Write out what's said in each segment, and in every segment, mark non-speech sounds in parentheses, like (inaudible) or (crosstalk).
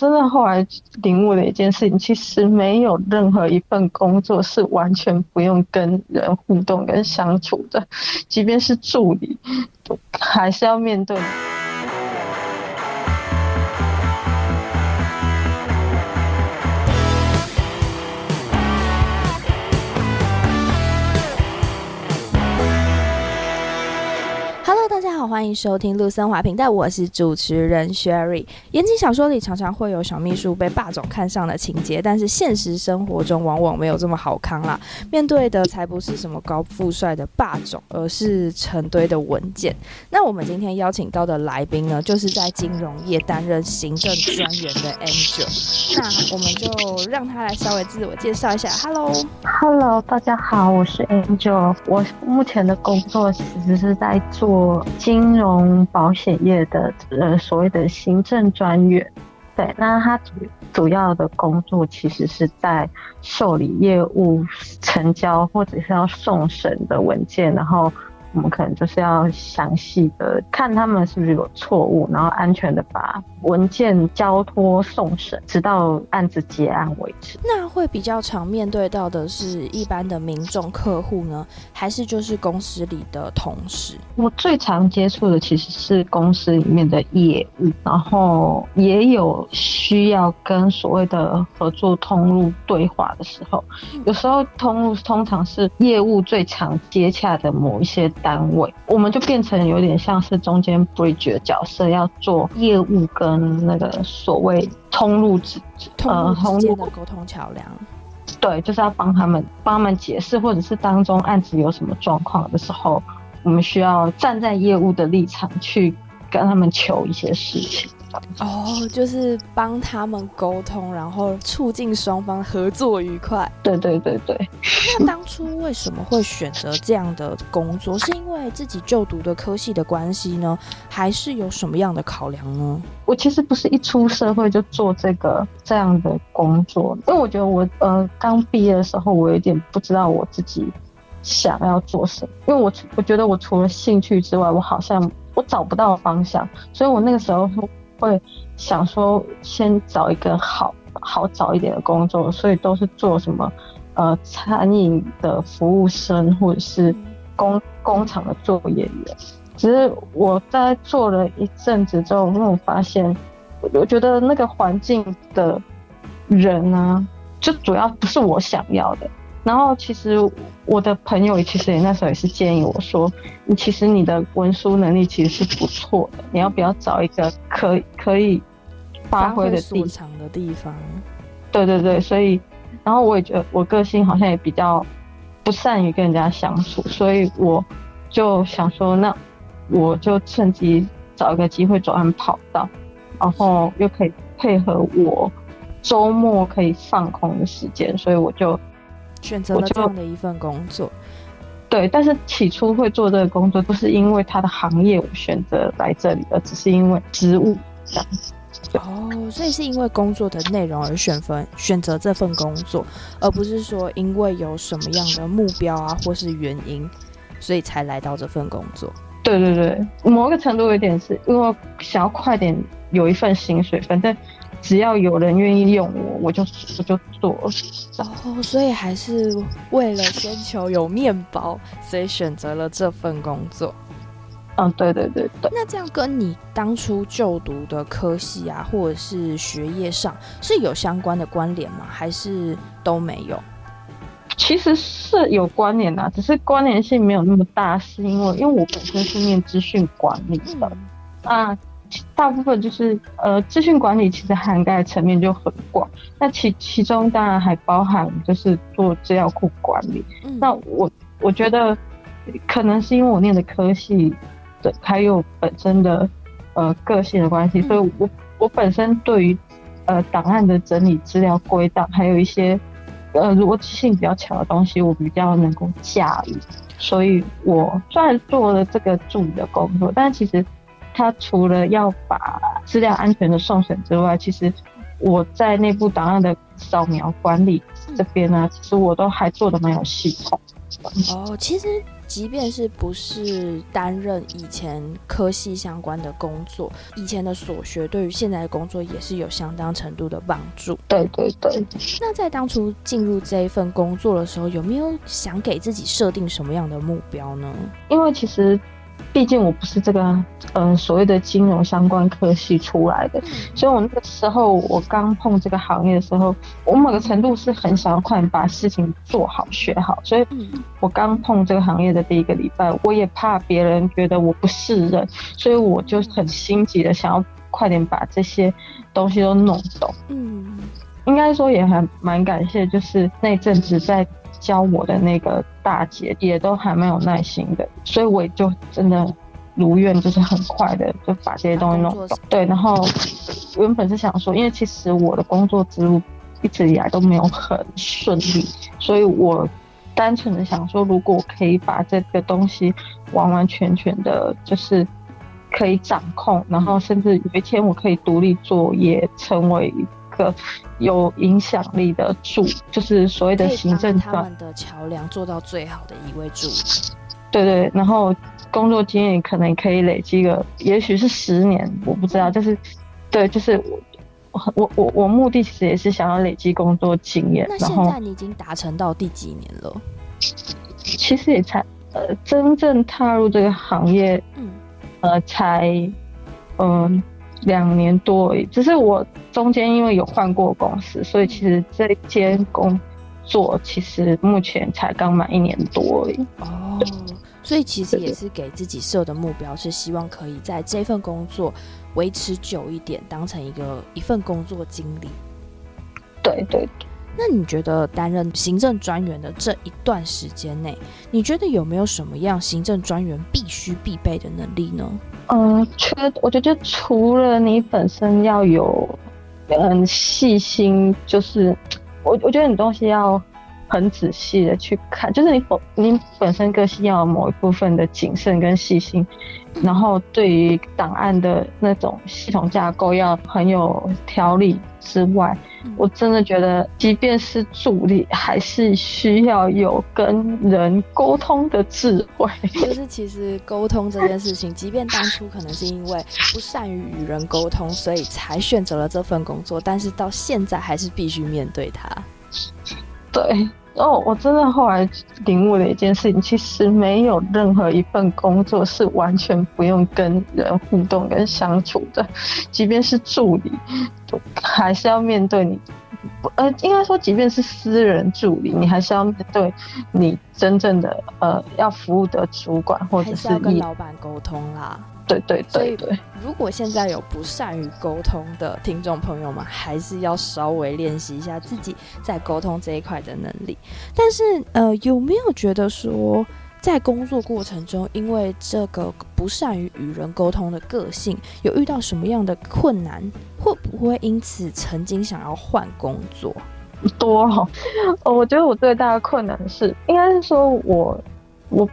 真的后来领悟了一件事情，其实没有任何一份工作是完全不用跟人互动跟相处的，即便是助理，还是要面对。欢迎收听陆森华频道，我是主持人 Sherry。言情小说里常常会有小秘书被霸总看上的情节，但是现实生活中往往没有这么好康啦。面对的才不是什么高富帅的霸总，而是成堆的文件。那我们今天邀请到的来宾呢，就是在金融业担任行政专员的 Angel。那我们就让他来稍微自我介绍一下。Hello，Hello，大家好，我是 Angel。我目前的工作其实是在做。金金融保险业的呃所谓的行政专员，对，那他主主要的工作其实是在受理业务成交或者是要送审的文件，然后。我们可能就是要详细的看他们是不是有错误，然后安全的把文件交托送审，直到案子结案为止。那会比较常面对到的是一般的民众客户呢，还是就是公司里的同事？我最常接触的其实是公司里面的业务，然后也有需要跟所谓的合作通路对话的时候，有时候通路通常是业务最常接洽的某一些。单位，我们就变成有点像是中间 bridge 的角色，要做业务跟那个所谓通路之呃通路的沟通桥梁。对，就是要帮他们帮他们解释，或者是当中案子有什么状况的时候，我们需要站在业务的立场去跟他们求一些事情。哦，就是帮他们沟通，然后促进双方合作愉快。对对对对。那当初为什么会选择这样的工作？是因为自己就读的科系的关系呢，还是有什么样的考量呢？我其实不是一出社会就做这个这样的工作，因为我觉得我呃刚毕业的时候，我有点不知道我自己想要做什么，因为我我觉得我除了兴趣之外，我好像我找不到方向，所以我那个时候。会想说先找一个好好找一点的工作，所以都是做什么呃餐饮的服务生或者是工工厂的作业员。只是我在做了一阵子之后，我发现，我觉得那个环境的人呢、啊，就主要不是我想要的。然后其实我的朋友其实也那时候也是建议我说，你其实你的文书能力其实是不错的，你要不要找一个可以可以发挥的地方的地方？对对对，所以然后我也觉得我个性好像也比较不善于跟人家相处，所以我就想说，那我就趁机找一个机会转换跑道，然后又可以配合我周末可以放空的时间，所以我就。选择了这样的一份工作，对，但是起初会做这个工作，不是因为他的行业我选择来这里，而只是因为职务这样子。哦，所以是因为工作的内容而选分选择这份工作，而不是说因为有什么样的目标啊，或是原因，所以才来到这份工作。对对对，某一个程度有点是因为想要快点有一份薪水，反正。只要有人愿意用我，我就我就做。然哦，所以还是为了先求有面包，所以选择了这份工作。嗯，对对对对。那这样跟你当初就读的科系啊，或者是学业上是有相关的关联吗？还是都没有？其实是有关联的，只是关联性没有那么大，是因为因为我本身是念资讯管理的，嗯、啊。大部分就是呃，资讯管理其实涵盖层面就很广，那其其中当然还包含就是做资料库管理。嗯、那我我觉得可能是因为我念的科系的，还有本身的呃个性的关系，嗯、所以我我本身对于呃档案的整理、资料归档，还有一些呃逻辑性比较强的东西，我比较能够驾驭。所以我虽然做了这个助理的工作，但其实。他除了要把资料安全的送审之外，其实我在内部档案的扫描管理这边呢，其实我都还做的蛮有系统。哦，其实即便是不是担任以前科系相关的工作，以前的所学对于现在的工作也是有相当程度的帮助。对对对。那在当初进入这一份工作的时候，有没有想给自己设定什么样的目标呢？因为其实。毕竟我不是这个，嗯、呃，所谓的金融相关科系出来的，所以我那个时候我刚碰这个行业的时候，我某个程度是很想要快点把事情做好学好，所以我刚碰这个行业的第一个礼拜，我也怕别人觉得我不是人，所以我就很心急的想要快点把这些东西都弄懂。嗯，应该说也还蛮感谢，就是那阵子在。教我的那个大姐也都还蛮有耐心的，所以我也就真的如愿，就是很快的就把这些东西弄懂。对，然后原本是想说，因为其实我的工作之路一直以来都没有很顺利，所以我单纯的想说，如果我可以把这个东西完完全全的，就是可以掌控，然后甚至有一天我可以独立作业，成为。个有影响力的助，就是所谓的行政他们的桥梁，做到最好的一位助理。对对，然后工作经验可能可以累积个，也许是十年，我不知道。就是，对，就是我我我我目的其实也是想要累积工作经验。那现在你已经达成到第几年了？其实也才呃，真正踏入这个行业，嗯，呃，才嗯。呃两年多而已，只是我中间因为有换过公司，所以其实这间工作其实目前才刚满一年多而已。哦，所以其实也是给自己设的目标，是希望可以在这份工作维持久一点，当成一个一份工作经历。对对对。那你觉得担任行政专员的这一段时间内，你觉得有没有什么样行政专员必须必备的能力呢？嗯，缺，我觉得除了你本身要有很细心，就是我我觉得你东西要很仔细的去看，就是你本你本身个性要有某一部分的谨慎跟细心，然后对于档案的那种系统架构要很有条理之外。我真的觉得，即便是助理，还是需要有跟人沟通的智慧。(laughs) 就是其实沟通这件事情，即便当初可能是因为不善于与人沟通，所以才选择了这份工作，但是到现在还是必须面对它。对。哦，我真的后来领悟了一件事情，其实没有任何一份工作是完全不用跟人互动跟相处的，即便是助理，还是要面对你，呃，应该说，即便是私人助理，你还是要面对你真正的呃要服务的主管或者是，跟老板沟通啦。对对对对，如果现在有不善于沟通的听众朋友们，还是要稍微练习一下自己在沟通这一块的能力。但是，呃，有没有觉得说，在工作过程中，因为这个不善于与人沟通的个性，有遇到什么样的困难？会不会因此曾经想要换工作？多 (laughs) 哦，我觉得我最大的困难是，应该是说我我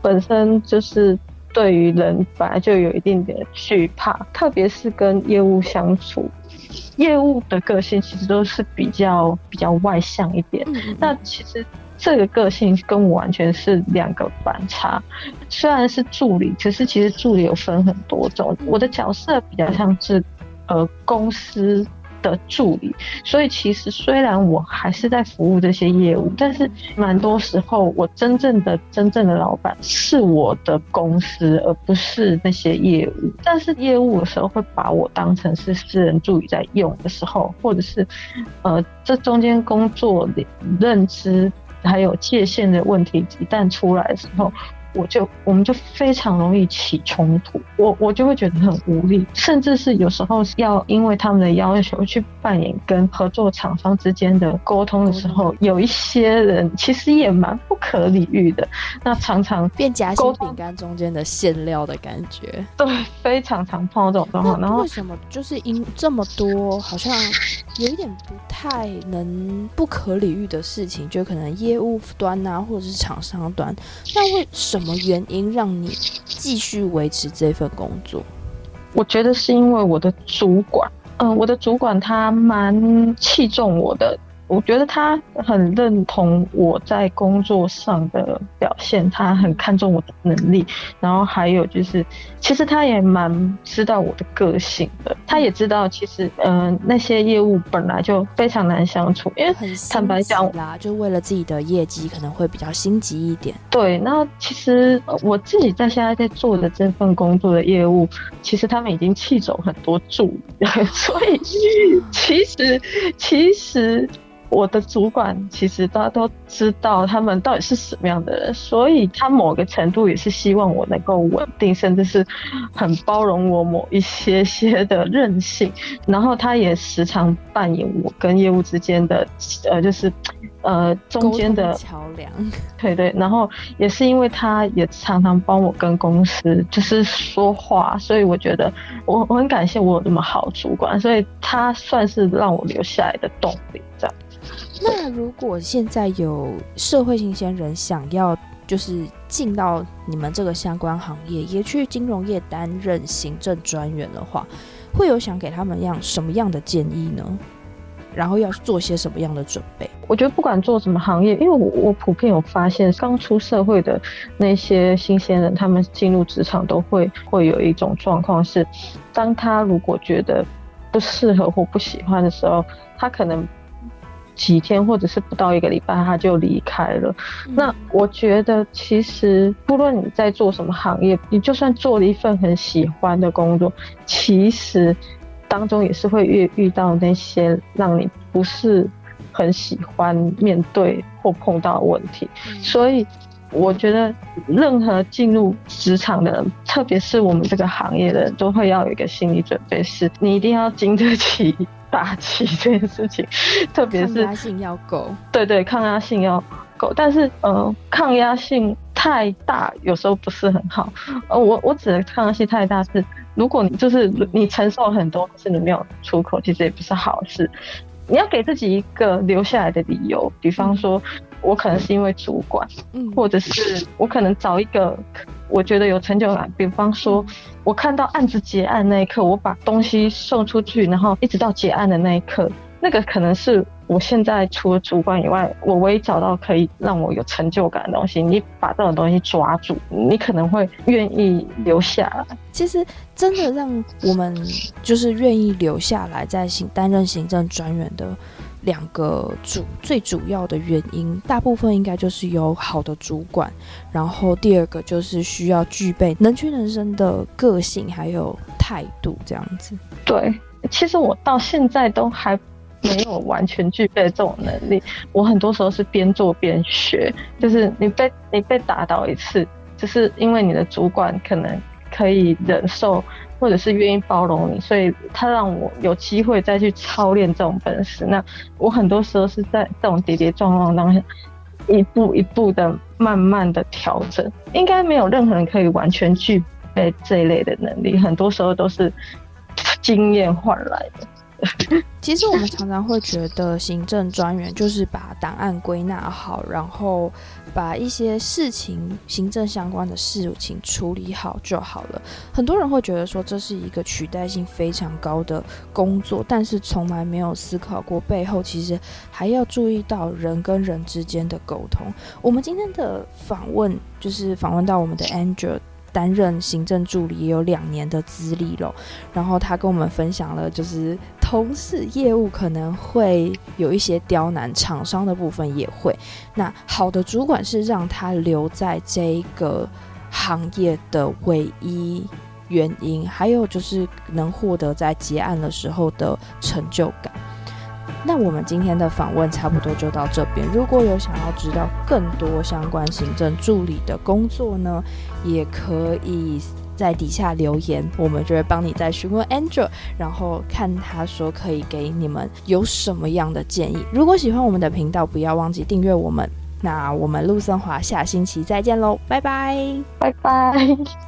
本身就是。对于人本来就有一定的惧怕，特别是跟业务相处，业务的个性其实都是比较比较外向一点。嗯、那其实这个个性跟我完全是两个反差。虽然是助理，可是其实助理有分很多种。我的角色比较像是呃公司的助理，所以其实虽然我还是在服务这些业务，但是蛮多时候我真正的真正的老板是我的公司，而不是那些业务。但是业务的时候会把我当成是私人助理在用的时候，或者是呃这中间工作认知还有界限的问题一旦出来的时候。我就我们就非常容易起冲突，我我就会觉得很无力，甚至是有时候要因为他们的要求去扮演跟合作厂商之间的沟通的时候，有一些人其实也蛮不可理喻的，那常常变夹心饼干中间的馅料的感觉，对，非常常碰到这种状况。然后为什么就是因这么多好像有一点不太能不可理喻的事情，就可能业务端啊，或者是厂商端，那为什么？原因让你继续维持这份工作？我觉得是因为我的主管，嗯、我的主管他蛮器重我的我觉得他很认同我在工作上的表现，他很看重我的能力，然后还有就是，其实他也蛮知道我的个性的，他也知道其实嗯、呃、那些业务本来就非常难相处，因为坦白讲啦，就为了自己的业绩可能会比较心急一点。对，那其实我自己在现在在做的这份工作的业务，其实他们已经弃走很多助理，(laughs) 所以其实其实。我的主管其实大家都知道他们到底是什么样的人，所以他某个程度也是希望我能够稳定，甚至是很包容我某一些些的任性。然后他也时常扮演我跟业务之间的呃，就是呃中间的桥梁。对对，然后也是因为他也常常帮我跟公司就是说话，所以我觉得我我很感谢我有那么好主管，所以他算是让我留下来的动力，这样。那如果现在有社会新鲜人想要就是进到你们这个相关行业，也去金融业担任行政专员的话，会有想给他们样什么样的建议呢？然后要做些什么样的准备？我觉得不管做什么行业，因为我我普遍有发现，刚出社会的那些新鲜人，他们进入职场都会会有一种状况是，当他如果觉得不适合或不喜欢的时候，他可能。几天或者是不到一个礼拜，他就离开了。嗯。那我觉得，其实不论你在做什么行业，你就算做了一份很喜欢的工作，其实当中也是会遇遇到那些让你不是很喜欢面对或碰到的问题。嗯。所以，我觉得任何进入职场的人，特别是我们这个行业的人，都会要有一个心理准备，是你一定要经得起。大气这件事情，特别是抗压性要够。对对，抗压性要够。但是，呃，抗压性太大，有时候不是很好。呃，我我指的抗压性太大是，如果你就是你承受很多，可是你没有出口，其实也不是好事。你要给自己一个留下来的理由，比方说，我可能是因为主管，嗯，或者是我可能找一个。我觉得有成就感，比方说，我看到案子结案那一刻，我把东西送出去，然后一直到结案的那一刻，那个可能是我现在除了主管以外，我唯一找到可以让我有成就感的东西。你把这种东西抓住，你可能会愿意留下来。其实，真的让我们就是愿意留下来，在行担任行政专员的。两个主最主要的原因，大部分应该就是有好的主管，然后第二个就是需要具备能屈能伸的个性还有态度这样子。对，其实我到现在都还没有完全具备这种能力，我很多时候是边做边学，就是你被你被打倒一次，就是因为你的主管可能可以忍受。或者是愿意包容你，所以他让我有机会再去操练这种本事。那我很多时候是在这种跌跌撞撞当下，一步一步的慢慢的调整。应该没有任何人可以完全具备这一类的能力，很多时候都是经验换来的。(laughs) 其实我们常常会觉得，行政专员就是把档案归纳好，然后把一些事情、行政相关的事情处理好就好了。很多人会觉得说，这是一个取代性非常高的工作，但是从来没有思考过背后其实还要注意到人跟人之间的沟通。我们今天的访问就是访问到我们的 (laughs) Angel。担任行政助理也有两年的资历了，然后他跟我们分享了，就是同事业务可能会有一些刁难，厂商的部分也会。那好的主管是让他留在这个行业的唯一原因，还有就是能获得在结案的时候的成就感。那我们今天的访问差不多就到这边。如果有想要知道更多相关行政助理的工作呢，也可以在底下留言，我们就会帮你再询问 Angel，然后看他说可以给你们有什么样的建议。如果喜欢我们的频道，不要忘记订阅我们。那我们陆森华下星期再见喽，拜拜，拜拜。